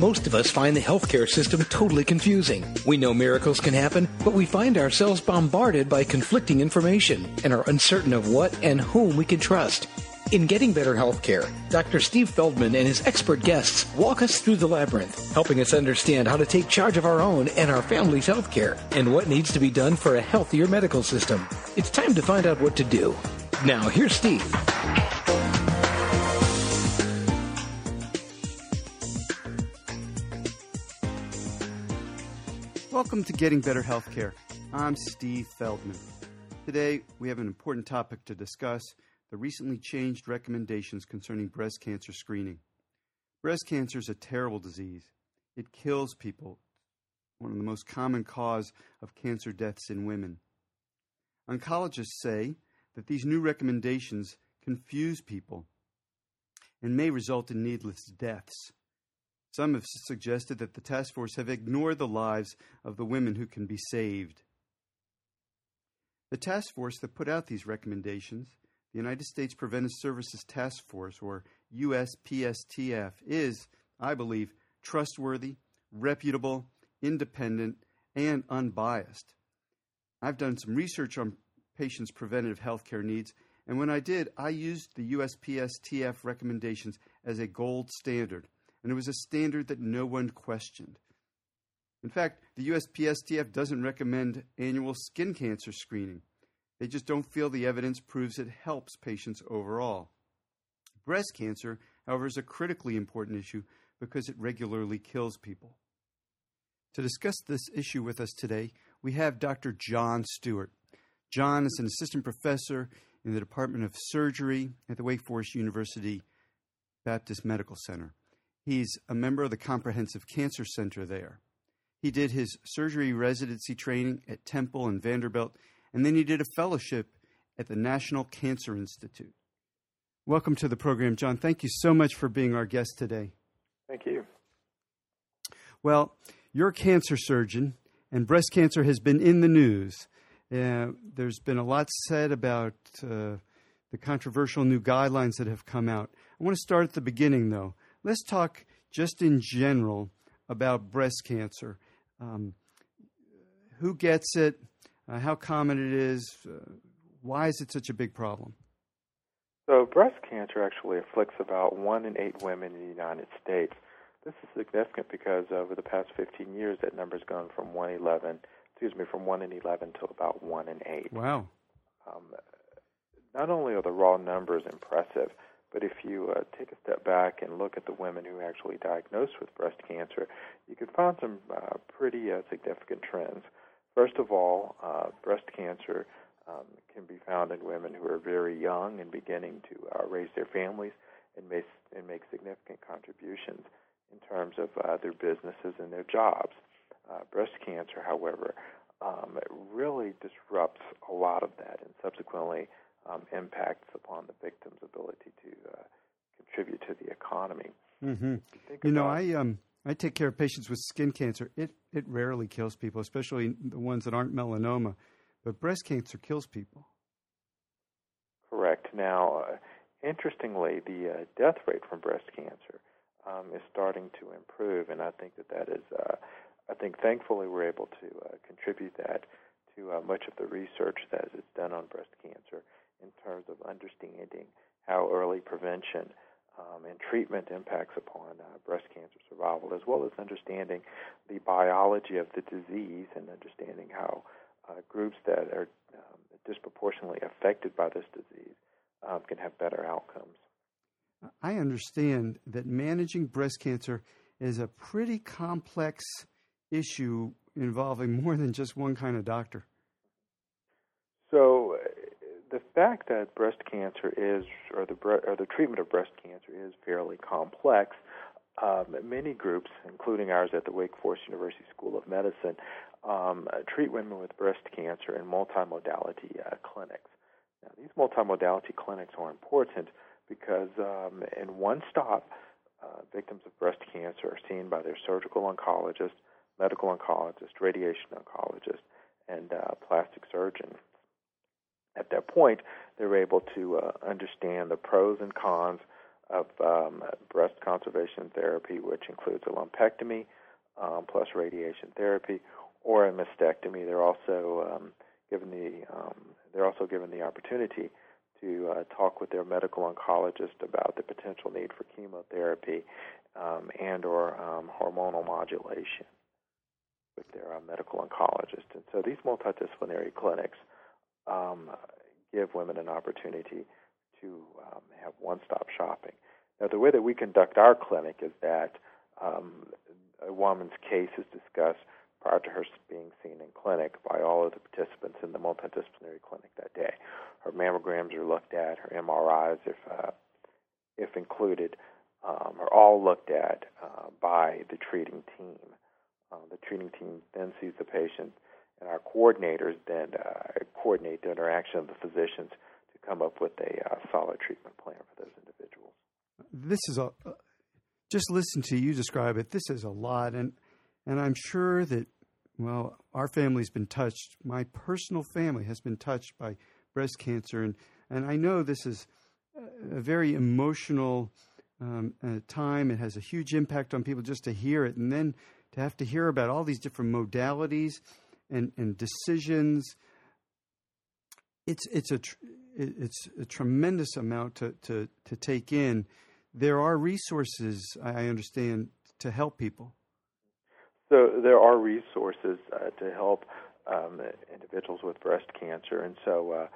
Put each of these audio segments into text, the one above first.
most of us find the healthcare system totally confusing. We know miracles can happen, but we find ourselves bombarded by conflicting information and are uncertain of what and whom we can trust. In Getting Better Healthcare, Dr. Steve Feldman and his expert guests walk us through the labyrinth, helping us understand how to take charge of our own and our family's healthcare and what needs to be done for a healthier medical system. It's time to find out what to do. Now, here's Steve. Welcome to Getting Better Healthcare. I'm Steve Feldman. Today, we have an important topic to discuss the recently changed recommendations concerning breast cancer screening. Breast cancer is a terrible disease. It kills people, one of the most common cause of cancer deaths in women. Oncologists say that these new recommendations confuse people and may result in needless deaths. Some have suggested that the task force have ignored the lives of the women who can be saved. The task force that put out these recommendations, the United States Preventive Services Task Force, or USPSTF, is, I believe, trustworthy, reputable, independent, and unbiased. I've done some research on patients' preventative health care needs, and when I did, I used the USPSTF recommendations as a gold standard and it was a standard that no one questioned. In fact, the USPSTF doesn't recommend annual skin cancer screening. They just don't feel the evidence proves it helps patients overall. Breast cancer, however, is a critically important issue because it regularly kills people. To discuss this issue with us today, we have Dr. John Stewart. John is an assistant professor in the Department of Surgery at the Wake Forest University Baptist Medical Center. He's a member of the Comprehensive Cancer Center there. He did his surgery residency training at Temple and Vanderbilt, and then he did a fellowship at the National Cancer Institute. Welcome to the program, John. Thank you so much for being our guest today. Thank you. Well, you're a cancer surgeon, and breast cancer has been in the news. Uh, there's been a lot said about uh, the controversial new guidelines that have come out. I want to start at the beginning, though. Let's talk just in general about breast cancer. Um, who gets it? Uh, how common it is? Uh, why is it such a big problem? So, breast cancer actually afflicts about one in eight women in the United States. This is significant because over the past 15 years, that number's gone from 111, excuse me, from 1 in 11 to about 1 in 8. Wow. Um, not only are the raw numbers impressive, but if you uh, take a step back and look at the women who actually diagnosed with breast cancer, you can find some uh, pretty uh, significant trends. First of all, uh, breast cancer um, can be found in women who are very young and beginning to uh, raise their families and make, and make significant contributions in terms of uh, their businesses and their jobs. Breast cancer, however, um, really disrupts a lot of that and subsequently um, impacts upon the victim's ability to uh, contribute to the economy. Mm-hmm. You know, I um, I take care of patients with skin cancer. It it rarely kills people, especially the ones that aren't melanoma. But breast cancer kills people. Correct. Now, uh, interestingly, the uh, death rate from breast cancer um, is starting to improve, and I think that that is. Uh, I think thankfully we're able to uh, contribute that to uh, much of the research that is done on breast cancer in terms of understanding how early prevention um, and treatment impacts upon uh, breast cancer survival, as well as understanding the biology of the disease and understanding how uh, groups that are um, disproportionately affected by this disease um, can have better outcomes. I understand that managing breast cancer is a pretty complex issue involving more than just one kind of doctor. So, the fact that breast cancer is, or the or the treatment of breast cancer is fairly complex. Um, many groups, including ours at the Wake Forest University School of Medicine, um, treat women with breast cancer in multimodality uh, clinics. Now, these multimodality clinics are important because um, in one stop, uh, victims of breast cancer are seen by their surgical oncologist, medical oncologist, radiation oncologist, and uh, plastic surgeon at that point, they're able to uh, understand the pros and cons of um, breast conservation therapy, which includes a lumpectomy um, plus radiation therapy, or a mastectomy. They're also um, given the um, they're also given the opportunity to uh, talk with their medical oncologist about the potential need for chemotherapy um, and or um, hormonal modulation with their uh, medical oncologist. And so these multidisciplinary clinics um, give women an opportunity to um, have one-stop shopping. Now, the way that we conduct our clinic is that um, a woman's case is discussed prior to her being seen in clinic by all of the participants in the multidisciplinary clinic that day. Her mammograms are looked at, her MRIs, if uh, if included, um, are all looked at uh, by the treating team. Uh, the treating team then sees the patient, and our coordinators then uh, coordinate the interaction of the physicians to come up with a uh, solid treatment plan for those individuals. This is a just listen to you describe it. This is a lot, and and I'm sure that well, our family's been touched. My personal family has been touched by breast cancer, and and I know this is a very emotional um, uh, time. It has a huge impact on people just to hear it, and then to have to hear about all these different modalities and, and decisions. It's it's a tr- it's a tremendous amount to, to, to take in. There are resources I understand to help people. So there are resources uh, to help um, individuals with breast cancer, and so uh,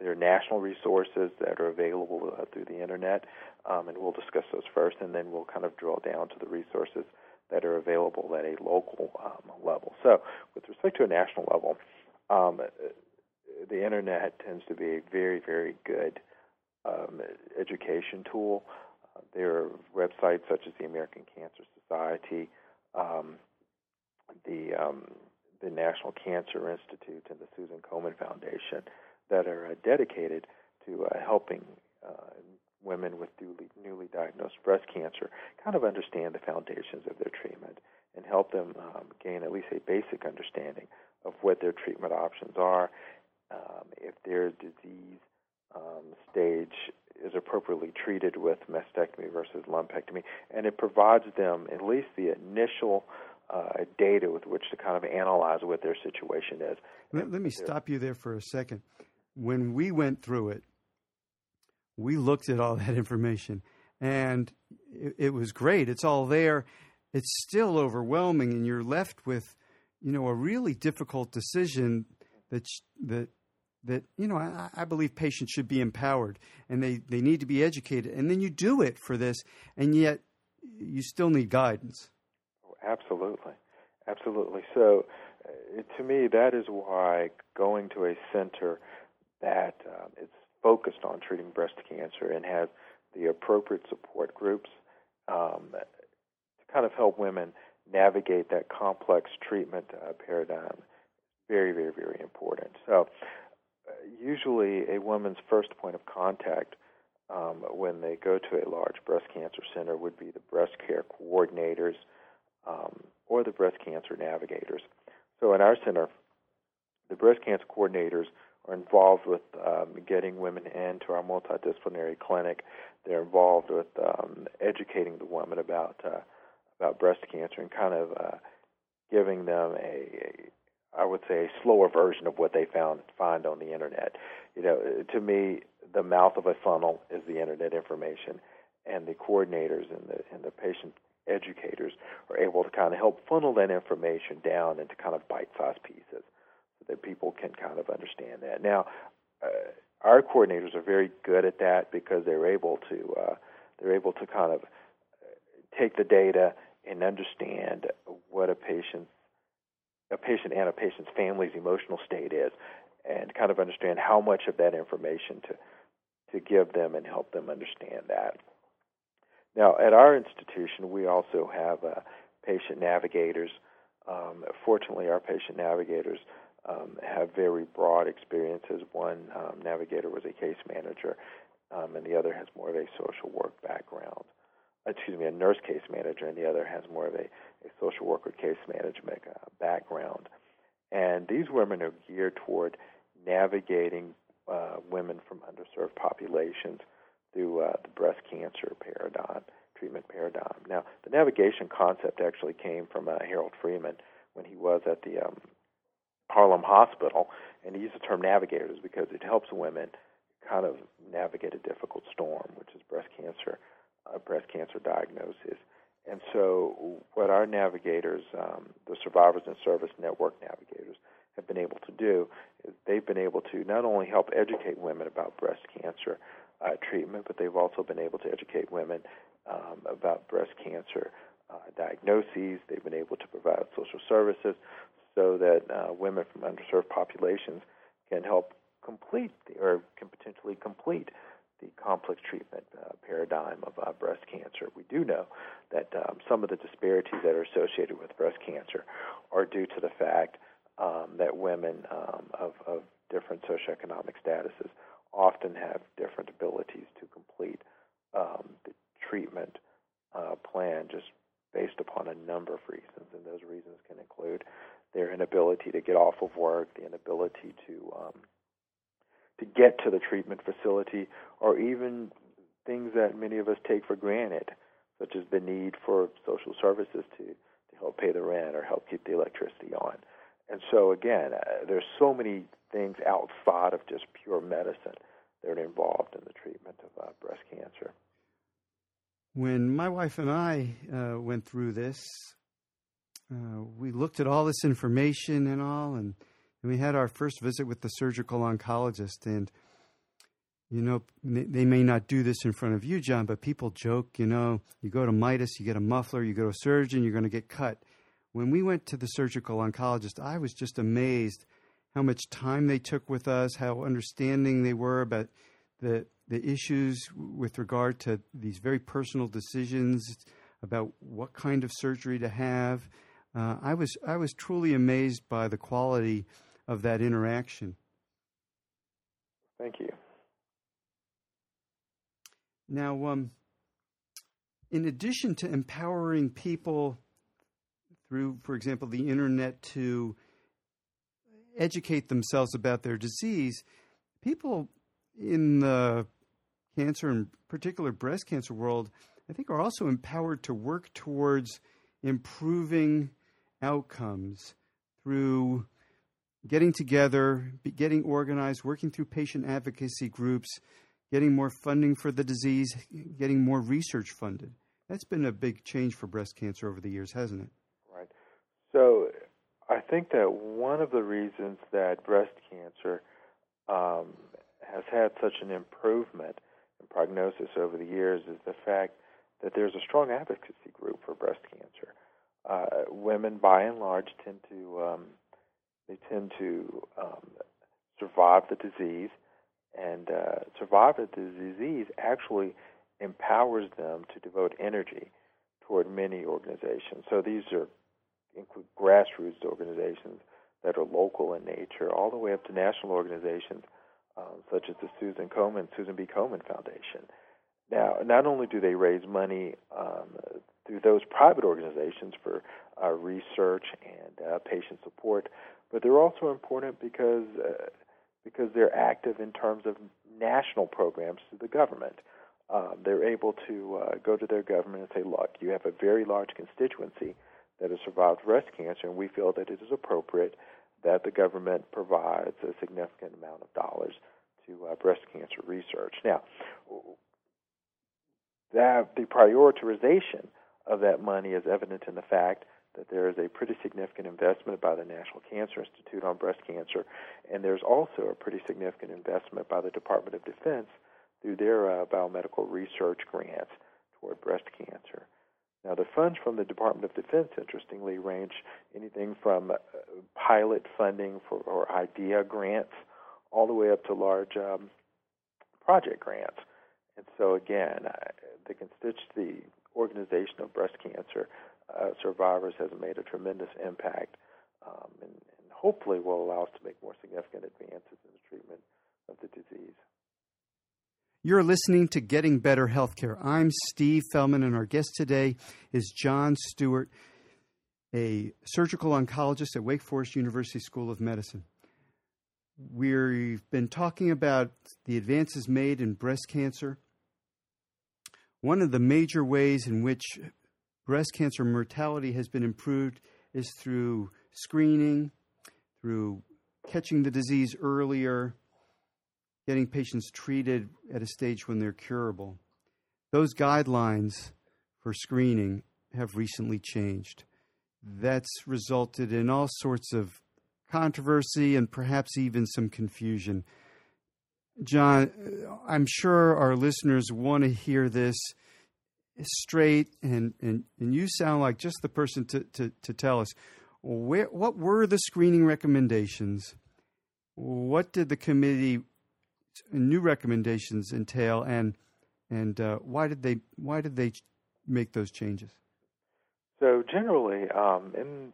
there are national resources that are available uh, through the internet, um, and we'll discuss those first, and then we'll kind of drill down to the resources that are available at a local um, level. So, with respect to a national level, um, the internet tends to be a very, very good um, education tool. Uh, there are websites such as the American Cancer Society, um, the um, the National Cancer Institute, and the Susan Komen Foundation that are uh, dedicated to uh, helping uh, women with newly, newly diagnosed breast cancer kind of understand the foundations of their treatment and help them um, gain at least a basic understanding of what their treatment options are, um, if their disease um, stage is appropriately treated with mastectomy versus lumpectomy, and it provides them at least the initial uh, data with which to kind of analyze what their situation is. Let, let me stop you there for a second. When we went through it, we looked at all that information and it, it, was great. It's all there. It's still overwhelming, and you're left with, you know, a really difficult decision that that that you know I, I believe patients should be empowered and they they need to be educated, and then you do it for this, and yet you still need guidance. Oh, absolutely, absolutely. So, uh, to me, that is why going to a center that um, is focused on treating breast cancer and has the appropriate support groups um, to kind of help women navigate that complex treatment uh, paradigm. Very, very, very important. So, uh, usually, a woman's first point of contact um, when they go to a large breast cancer center would be the breast care coordinators um, or the breast cancer navigators. So, in our center, the breast cancer coordinators are involved with um, getting women into our multidisciplinary clinic. They're involved with um, educating the women about uh, about breast cancer and kind of uh, giving them a, a, I would say, a slower version of what they found find on the internet. You know, to me, the mouth of a funnel is the internet information, and the coordinators and the and the patient educators are able to kind of help funnel that information down into kind of bite-sized pieces that people can kind of understand that. Now, uh, our coordinators are very good at that because they're able to uh, they're able to kind of uh, take the data and understand what a patient a patient and a patient's family's emotional state is, and kind of understand how much of that information to to give them and help them understand that. Now, at our institution, we also have uh, patient navigators. Um, fortunately, our patient navigators um, have very broad experiences. One um, navigator was a case manager, um, and the other has more of a social work background. Excuse me, a nurse case manager, and the other has more of a, a social worker case management uh, background. And these women are geared toward navigating uh, women from underserved populations through uh, the breast cancer paradigm, treatment paradigm. Now, the navigation concept actually came from uh, Harold Freeman when he was at the um, Harlem Hospital, and he used the term navigators because it helps women kind of navigate a difficult storm, which is breast cancer, uh, breast cancer diagnosis. And so, what our navigators, um, the Survivors in Service Network navigators, have been able to do is they've been able to not only help educate women about breast cancer uh, treatment, but they've also been able to educate women um, about breast cancer uh, diagnoses. They've been able to provide social services so that uh, women from underserved populations can help complete the, or can potentially complete the complex treatment uh, paradigm of uh, breast cancer. We do know that um, some of the disparities that are associated with breast cancer are due to the fact um, that women um, of, of different socioeconomic statuses often have different abilities to complete um, the treatment uh, plan just based upon a number of reasons, and those reasons can include their inability to get off of work, the inability to um, to get to the treatment facility, or even things that many of us take for granted, such as the need for social services to, to help pay the rent or help keep the electricity on. And so, again, uh, there's so many things outside of just pure medicine that are involved in the treatment of uh, breast cancer. When my wife and I uh, went through this, uh, we looked at all this information and all, and and we had our first visit with the surgical oncologist. And, you know, they may not do this in front of you, John, but people joke, you know, you go to Midas, you get a muffler, you go to a surgeon, you're going to get cut. When we went to the surgical oncologist, I was just amazed how much time they took with us, how understanding they were about the the issues with regard to these very personal decisions about what kind of surgery to have. Uh, I was I was truly amazed by the quality of that interaction. Thank you. Now, um, in addition to empowering people through, for example, the internet to educate themselves about their disease, people in the cancer and particular breast cancer world, I think, are also empowered to work towards improving outcomes through getting together, getting organized, working through patient advocacy groups, getting more funding for the disease, getting more research funded. That's been a big change for breast cancer over the years, hasn't it? Right. So I think that one of the reasons that breast cancer um, has had such an improvement in prognosis over the years is the fact that there's a strong advocacy group for breast cancer. Uh, women, by and large, tend to um, they tend to um, survive the disease, and uh, survive the disease actually empowers them to devote energy toward many organizations. So these are include grassroots organizations that are local in nature, all the way up to national organizations um, such as the Susan Komen Susan B. Komen Foundation. Now, not only do they raise money um, through those private organizations for uh, research and uh, patient support, but they're also important because uh, because they're active in terms of national programs through the government. Um, they're able to uh, go to their government and say, "Look, you have a very large constituency that has survived breast cancer, and we feel that it is appropriate that the government provides a significant amount of dollars to uh, breast cancer research." Now, that the prioritization of that money is evident in the fact that there is a pretty significant investment by the National Cancer Institute on breast cancer, and there's also a pretty significant investment by the Department of Defense through their uh, biomedical research grants toward breast cancer. Now, the funds from the Department of Defense, interestingly, range anything from uh, pilot funding for or idea grants all the way up to large um, project grants. And so, again, uh, the constituency organization of breast cancer uh, survivors has made a tremendous impact um, and, and, hopefully will allow us to make more significant advances in the treatment of the disease. You're listening to Getting Better Healthcare. I'm Steve Feldman, and our guest today is John Stewart, a surgical oncologist at Wake Forest University School of Medicine. We've been talking about the advances made in breast cancer. One of the major ways in which breast cancer mortality has been improved is through screening, through catching the disease earlier, getting patients treated at a stage when they're curable. Those guidelines for screening have recently changed. That's resulted in all sorts of controversy and perhaps even some confusion. John, I'm sure our listeners want to hear this straight, and, and, and you sound like just the person to, to, to tell us. Where, what were the screening recommendations? What did the committee new recommendations entail, and and uh, why did they why did they make those changes? So generally, um, in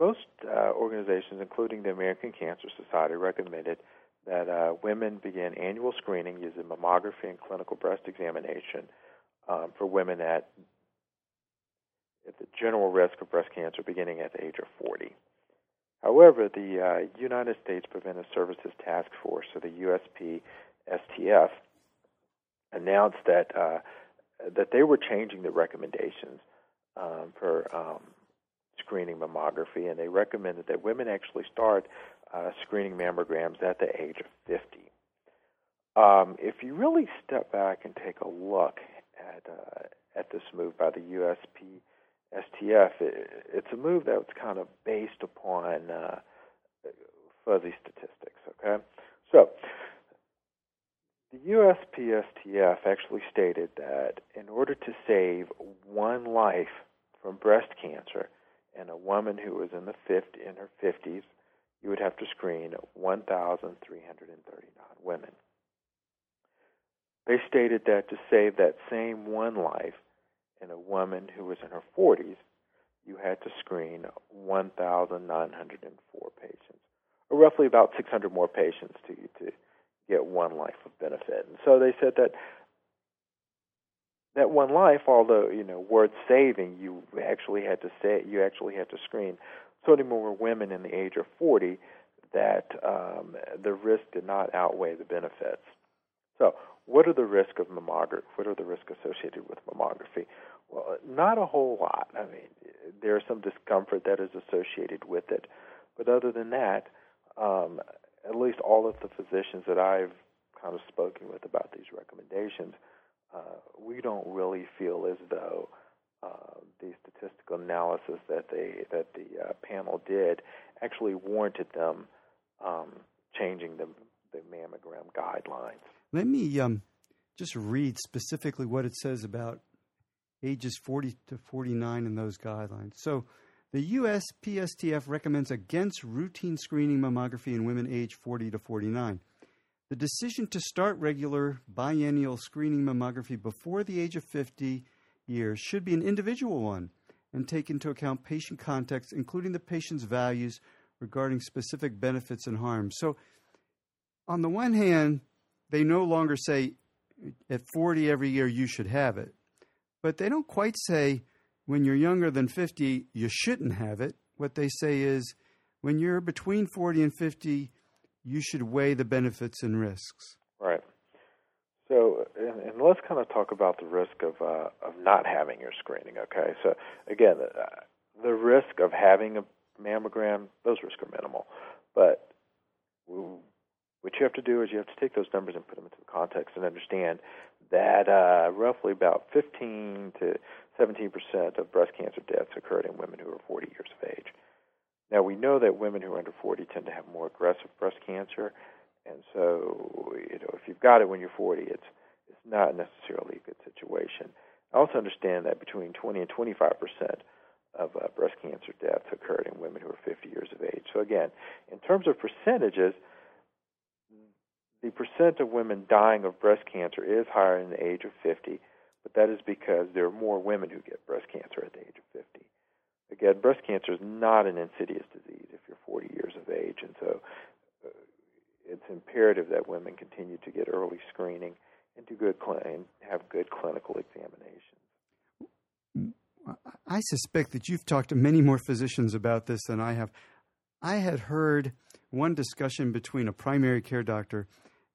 most uh, organizations, including the American Cancer Society, recommended that uh, women begin annual screening using mammography and clinical breast examination um, for women at, at the general risk of breast cancer beginning at the age of 40. However, the uh, United States Preventive Services Task Force, or the USPSTF, announced that uh, that they were changing the recommendations um, for um, screening mammography, and they recommended that women actually start uh, screening mammograms at the age of 50. Um, if you really step back and take a look at uh, at this move by the USP STF, it, it's a move that's kind of based upon uh, fuzzy statistics. Okay, so the USPSTF actually stated that in order to save one life from breast cancer in a woman who was in the 50, in her 50s, you would have to screen 1,339 women. They stated that to save that same one life in a woman who was in her 40s, you had to screen 1,904 patients, or roughly about 600 more patients to to get one life of benefit. And so they said that that one life, although you know worth saving, you actually had to say you actually had to screen so many more women in the age of 40 that um, the risk did not outweigh the benefits. So, what are the risks of mammography? What are the risks associated with mammography? Well, not a whole lot. I mean, there's some discomfort that is associated with it, but other than that, um, at least all of the physicians that I've kind of spoken with about these recommendations, uh, we don't really feel as though uh, the statistical analysis that they that the uh, panel did actually warranted them um, changing the the mammogram guidelines. Let me um, just read specifically what it says about ages 40 to 49 in those guidelines. So, the USPSTF recommends against routine screening mammography in women aged 40 to 49. The decision to start regular biennial screening mammography before the age of 50 years should be an individual one and take into account patient context, including the patient's values regarding specific benefits and harms. So, on the one hand, they no longer say at 40 every year you should have it, but they don't quite say when you're younger than 50 you shouldn't have it. What they say is when you're between 40 and 50, you should weigh the benefits and risks. Right. So, and, and let's kind of talk about the risk of uh, of not having your screening. Okay. So, again, uh, the risk of having a mammogram, those risks are minimal, but what you have to do is you have to take those numbers and put them into the context and understand that uh, roughly about 15 to 17 percent of breast cancer deaths occurred in women who are 40 years of age. Now we know that women who are under 40 tend to have more aggressive breast cancer, and so you know if you've got it when you're 40, it's it's not necessarily a good situation. I also understand that between 20 and 25 percent of uh, breast cancer deaths occurred in women who are 50 years of age. So again, in terms of percentages, the percent of women dying of breast cancer is higher in the age of 50, but that is because there are more women who get breast cancer at the age of 50. Again, breast cancer is not an insidious disease if you're 40 years of age, and so it's imperative that women continue to get early screening and do good cl- and have good clinical examinations. I suspect that you've talked to many more physicians about this than I have. I had heard one discussion between a primary care doctor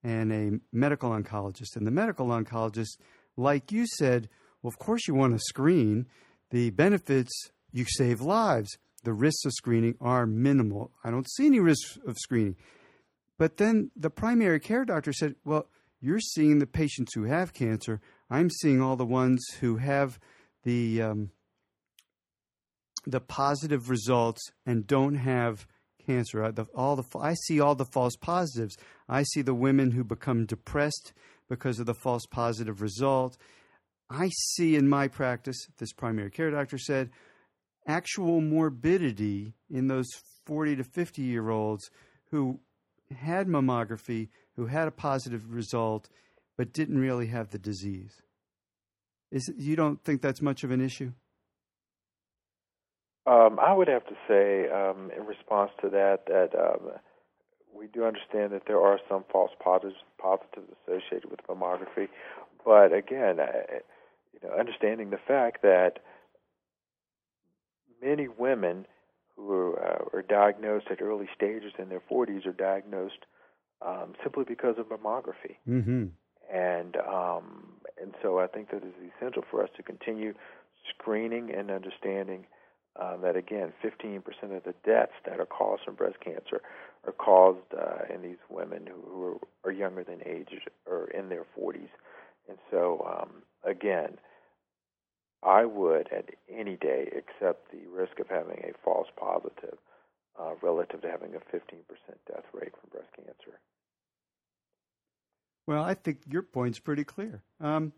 and a medical oncologist. And the medical oncologist, like you said, Well, of course, you want to screen. The benefits, you save lives. The risks of screening are minimal. I don't see any risks of screening. But then the primary care doctor said, Well, you're seeing the patients who have cancer. I'm seeing all the ones who have the um, the positive results and don't have cancer. The, all the I see all the false positives. I see the women who become depressed because of the false positive result. I see in my practice, this primary care doctor said, actual morbidity in those 40 to 50 year olds who had mammography, who had a positive result, but didn't really have the disease. Is you don't think that's much of an issue? Um, I would have to say, um, in response to that, that um, we do understand that there are some false positives, positives associated with mammography, but again, I, you know, understanding the fact that many women who are, uh, are diagnosed at early stages in their 40s are diagnosed um, simply because of mammography. Mm-hmm. And um, and so I think that it is essential for us to continue screening and understanding uh, that again, 15% of the deaths that are caused from breast cancer are caused uh, in these women who, who are, are, younger than age or in their 40s. And so, um, again, I would at any day accept the risk of having a false positive uh, relative to having a 15% death rate from breast cancer. Well, I think your point's pretty clear. Um,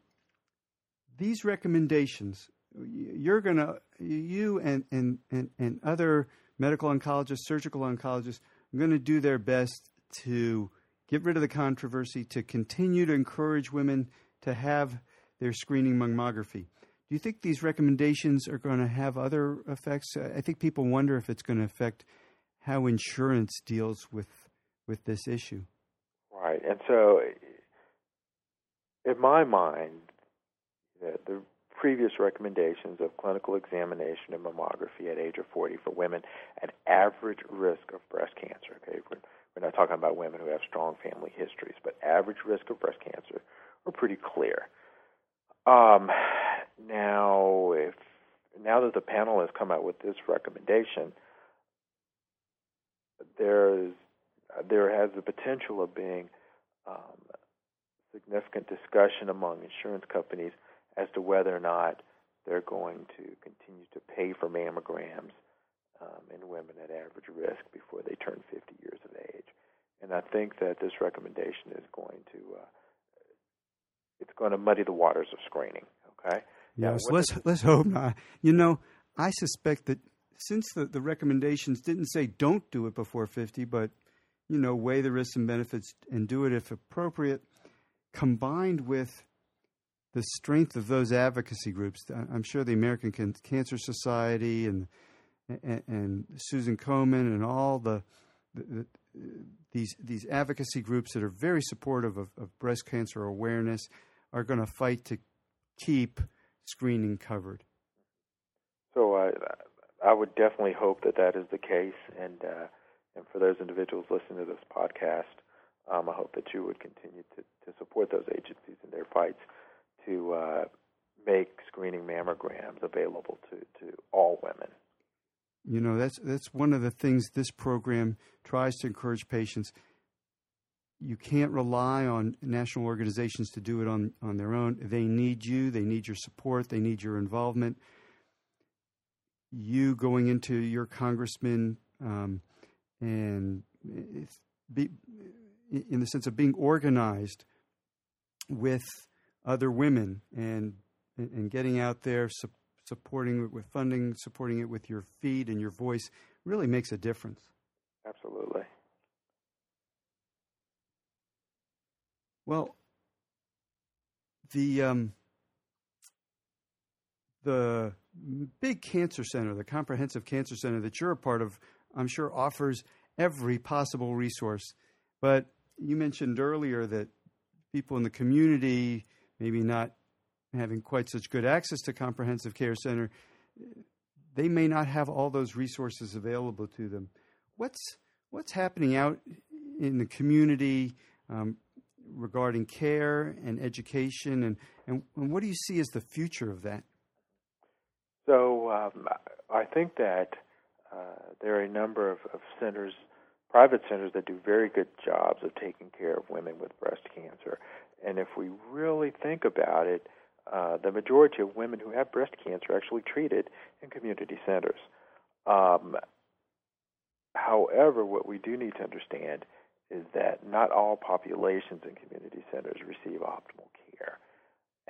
these recommendations, you're going to, you and, and, and, and other medical oncologists, surgical oncologists, are going to do their best to get rid of the controversy, to continue to encourage women to have their screening mammography. Do you think these recommendations are going to have other effects? I think people wonder if it's going to affect how insurance deals with with this issue. Right, and so in my mind, the, the previous recommendations of clinical examination and mammography at age of 40 for women at average risk of breast cancer. Okay, we're, we're not talking about women who have strong family histories, but average risk of breast cancer are pretty clear. Um, now, if now that the panel has come out with this recommendation, there is there has the potential of being um, significant discussion among insurance companies as to whether or not they're going to continue to pay for mammograms um, in women at average risk before they turn 50 years of age. And I think that this recommendation is going to uh, it's going to muddy the waters of screening. Okay. Yes. Let's let's hope not. You know, I suspect that since the, the recommendations didn't say don't do it before 50, but you know, weigh the risks and benefits and do it if appropriate, combined with the strength of those advocacy groups. I'm sure the American Cancer Society and and, and Susan Komen and all the, the, the, these these advocacy groups that are very supportive of, of breast cancer awareness are going to fight to keep screening covered. So I I would definitely hope that that is the case, and uh, and for those individuals listening to this podcast, um, I hope that you would continue to, to support those agencies in their fights to uh, make screening mammograms available to, to all women. You know, that's that's one of the things this program tries to encourage patients. You can't rely on national organizations to do it on, on their own. They need you, they need your support, they need your involvement. You going into your congressman um, and be, in the sense of being organized with other women and and getting out there su- supporting it with funding supporting it with your feet and your voice really makes a difference absolutely well the um, the big cancer center the comprehensive cancer center that you're a part of i'm sure offers every possible resource but you mentioned earlier that people in the community maybe not having quite such good access to comprehensive care center, they may not have all those resources available to them. What's what's happening out in the community um, regarding care and education, and, and, and, what do you see as the future of that? So um, I think that uh, there are a number of, of centers, private centers, that do very good jobs of taking care of women with breast cancer. And if we really think about it, uh, the majority of women who have breast cancer are actually treated in community centers. Um, however, what we do need to understand is that not all populations in community centers receive optimal care.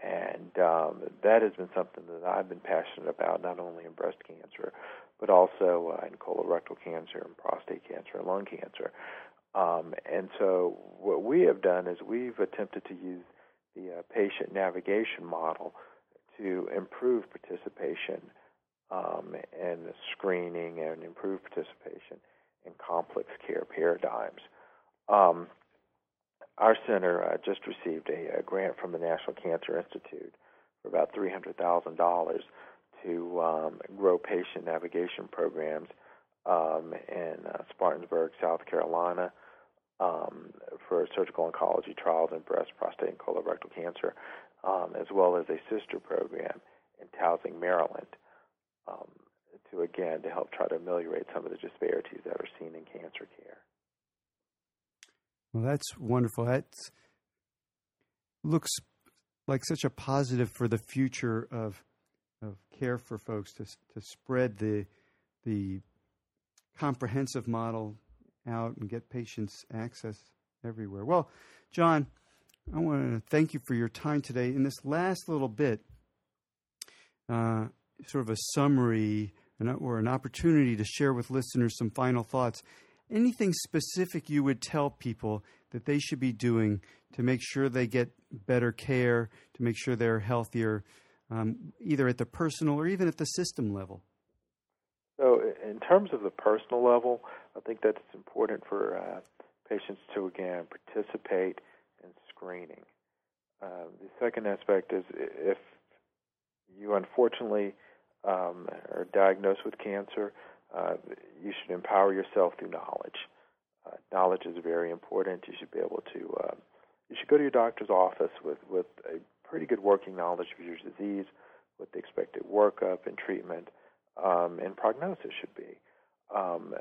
And um, that has been something that I've been passionate about, not only in breast cancer, but also uh, in colorectal cancer and prostate cancer and lung cancer. Um, and so, what we have done is we've attempted to use the uh, patient navigation model to improve participation um, and screening and improve participation in complex care paradigms. Um, our center uh, just received a, a, grant from the National Cancer Institute for about $300,000 to um, grow patient navigation programs um, in uh, Spartanburg, South Carolina, um, for surgical oncology trials in breast, prostate, and colorectal cancer, um, as well as a sister program in Towson, Maryland, um, to again to help try to ameliorate some of the disparities that are seen in cancer care. Well, that's wonderful. That looks like such a positive for the future of of care for folks to to spread the the comprehensive model out and get patients access everywhere. Well, John, I want to thank you for your time today. In this last little bit, uh, sort of a summary or an opportunity to share with listeners some final thoughts anything specific you would tell people that they should be doing to make sure they get better care, to make sure they're healthier, um, either at the personal or even at the system level? So, in terms of the personal level, I think that it's important for uh, patients to again participate in screening. Uh, the second aspect is if you unfortunately um, are diagnosed with cancer, uh, you should empower yourself through knowledge. Uh, knowledge is very important. You should be able to. Uh, you should go to your doctor's office with with a pretty good working knowledge of your disease, what the expected workup and treatment um, and prognosis should be. Um,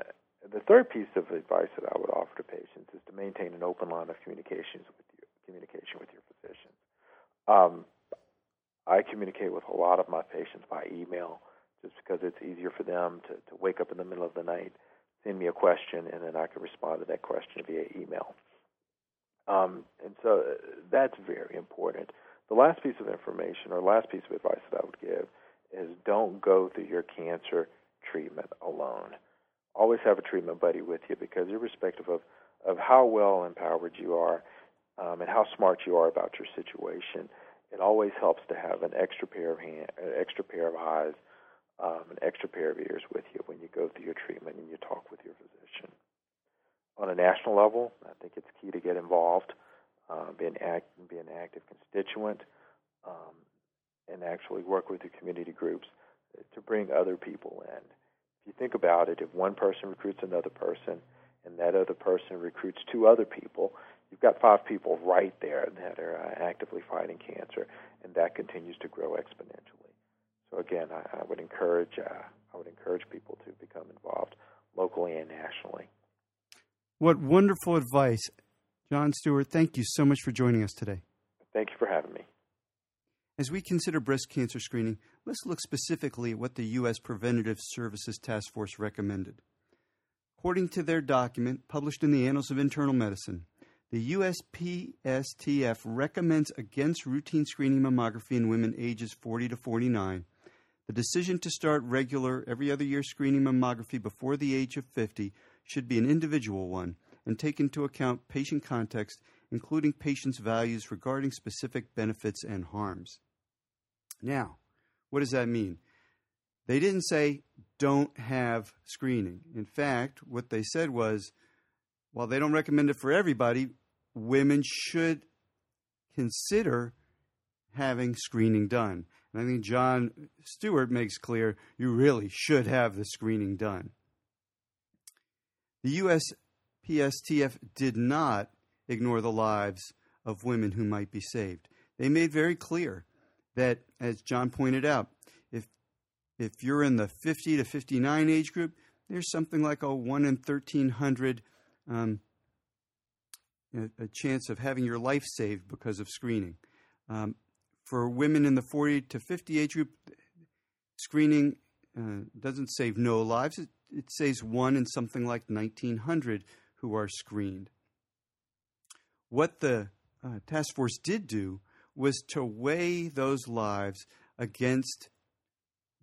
the third piece of advice that I would offer to patients is to maintain an open line of communications with you, communication with your physicians. Um, I communicate with a lot of my patients by email just because it's easier for them to, to wake up in the middle of the night, send me a question, and then I can respond to that question via email. Um, and so uh, that's very important. The last piece of information or last piece of advice that I would give is don't go through your cancer treatment alone. Always have a treatment buddy with you because, irrespective of, of how well empowered you are um, and how smart you are about your situation, it always helps to have an extra pair of hand, an extra pair of eyes um, an extra pair of ears with you when you go through your treatment and you talk with your physician. On a national level, I think it's key to get involved, uh, be, an act, be an active constituent, um, and actually work with your community groups to bring other people in. If you think about it, if one person recruits another person, and that other person recruits two other people, you've got five people right there that are uh, actively fighting cancer, and that continues to grow exponentially. So again, I, I would encourage uh, I would encourage people to become involved locally and nationally. What wonderful advice, John Stewart. Thank you so much for joining us today. Thank you for having me. As we consider breast cancer screening, let's look specifically at what the U.S. Preventative Services Task Force recommended. According to their document published in the Annals of Internal Medicine, the USPSTF recommends against routine screening mammography in women ages 40 to 49 the decision to start regular, every other year screening mammography before the age of 50 should be an individual one and take into account patient context, including patients' values regarding specific benefits and harms. Now, what does that mean? They didn't say don't have screening. In fact, what they said was while they don't recommend it for everybody, women should consider having screening done. And I think John Stewart makes clear you really should have the screening done. The USPSTF did not ignore the lives of women who might be saved. They made very clear that, as John pointed out, if if you're in the 50 to 59 age group, there's something like a one in 1300 um, a, a, chance of having your life saved because of screening. Um, for women in the 40 to 50 age group, screening uh, doesn't save no lives. It, it saves one in something like 1900 who are screened. What the uh, task force did do was to weigh those lives against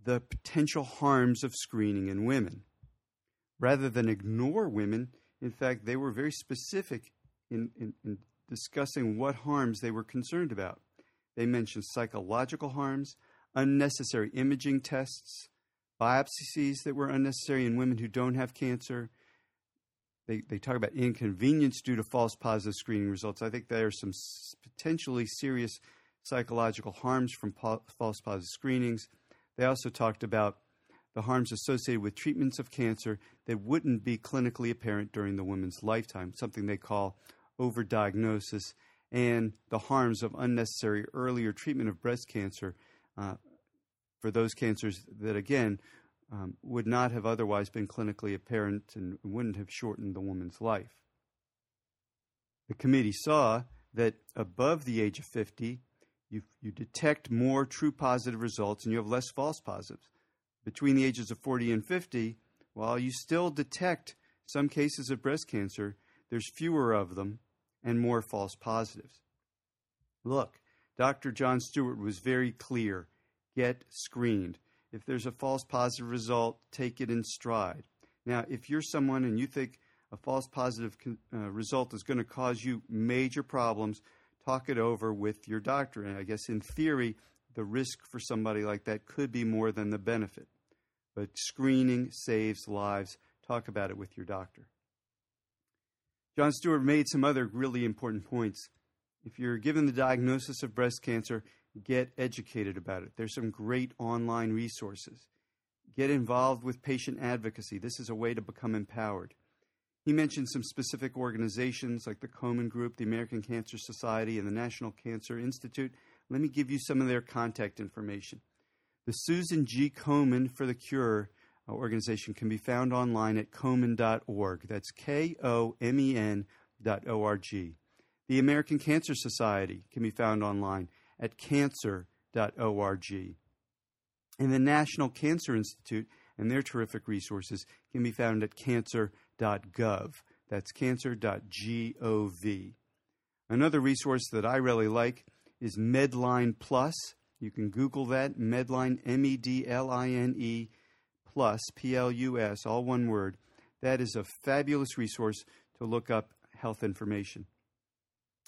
the potential harms of screening in women. Rather than ignore women, in fact, they were very specific in, in, in discussing what harms they were concerned about. They mentioned psychological harms, unnecessary imaging tests, biopsies that were unnecessary in women who don't have cancer. They, they talk about inconvenience due to false positive screening results. I think there are some potentially serious psychological harms from po- false positive screenings. They also talked about the harms associated with treatments of cancer that wouldn't be clinically apparent during the woman's lifetime, something they call overdiagnosis, and the harms of unnecessary earlier treatment of breast cancer uh, for those cancers that, again, um, would not have otherwise been clinically apparent and wouldn't have shortened the woman's life. The committee saw that above the age of 50, you, you detect more true positive results and you have less false positives. Between the ages of 40 and 50, while you still detect some cases of breast cancer, there's fewer of them and more false positives. Look, Dr. John Stewart was very clear get screened. If there's a false positive result, take it in stride. Now, if you're someone and you think a false positive uh, result is going to cause you major problems, talk it over with your doctor. And I guess in theory, the risk for somebody like that could be more than the benefit. But screening saves lives. Talk about it with your doctor. John Stewart made some other really important points. If you're given the diagnosis of breast cancer, get educated about it. There's some great online resources. Get involved with patient advocacy. This is a way to become empowered. He mentioned some specific organizations like the Komen Group, the American Cancer Society, and the National Cancer Institute. Let me give you some of their contact information. The Susan G. Komen for the Cure organization can be found online at komen.org. That's K O M E N dot O R G. The American Cancer Society can be found online at cancer.org. And the National Cancer Institute and their terrific resources can be found at cancer.gov. That's cancer.gov. Another resource that I really like is Medline Plus. You can Google that, Medline, M E D L I N E, plus, P L U S, all one word. That is a fabulous resource to look up health information.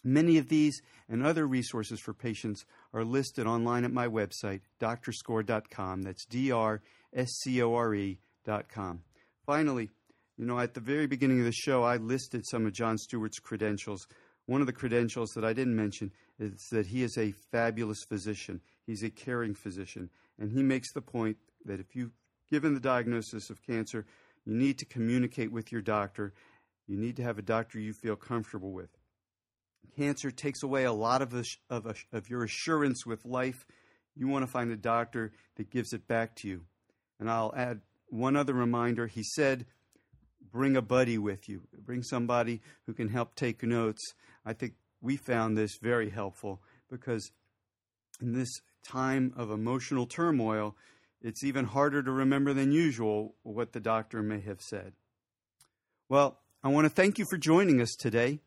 Many of these and other resources for patients are listed online at my website, drscore.com. That's D R S C O R E.com. Finally, you know, at the very beginning of the show, I listed some of John Stewart's credentials. One of the credentials that I didn't mention is that he is a fabulous physician. He's a caring physician. And he makes the point that if you've given the diagnosis of cancer, you need to communicate with your doctor. You need to have a doctor you feel comfortable with. Cancer takes away a lot of, of, of your assurance with life. You want to find a doctor that gives it back to you. And I'll add one other reminder. He said, bring a buddy with you, bring somebody who can help take notes. I think we found this very helpful because in this time of emotional turmoil, it's even harder to remember than usual what the doctor may have said. Well, I want to thank you for joining us today.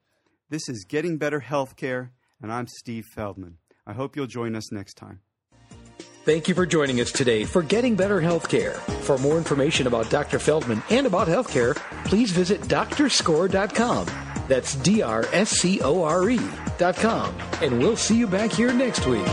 This is Getting Better Healthcare, and I'm Steve Feldman. I hope you'll join us next time. Thank you for joining us today for Getting Better Healthcare. For more information about Dr. Feldman and about healthcare, please visit drscore.com. That's D R S C O R E.com. And we'll see you back here next week.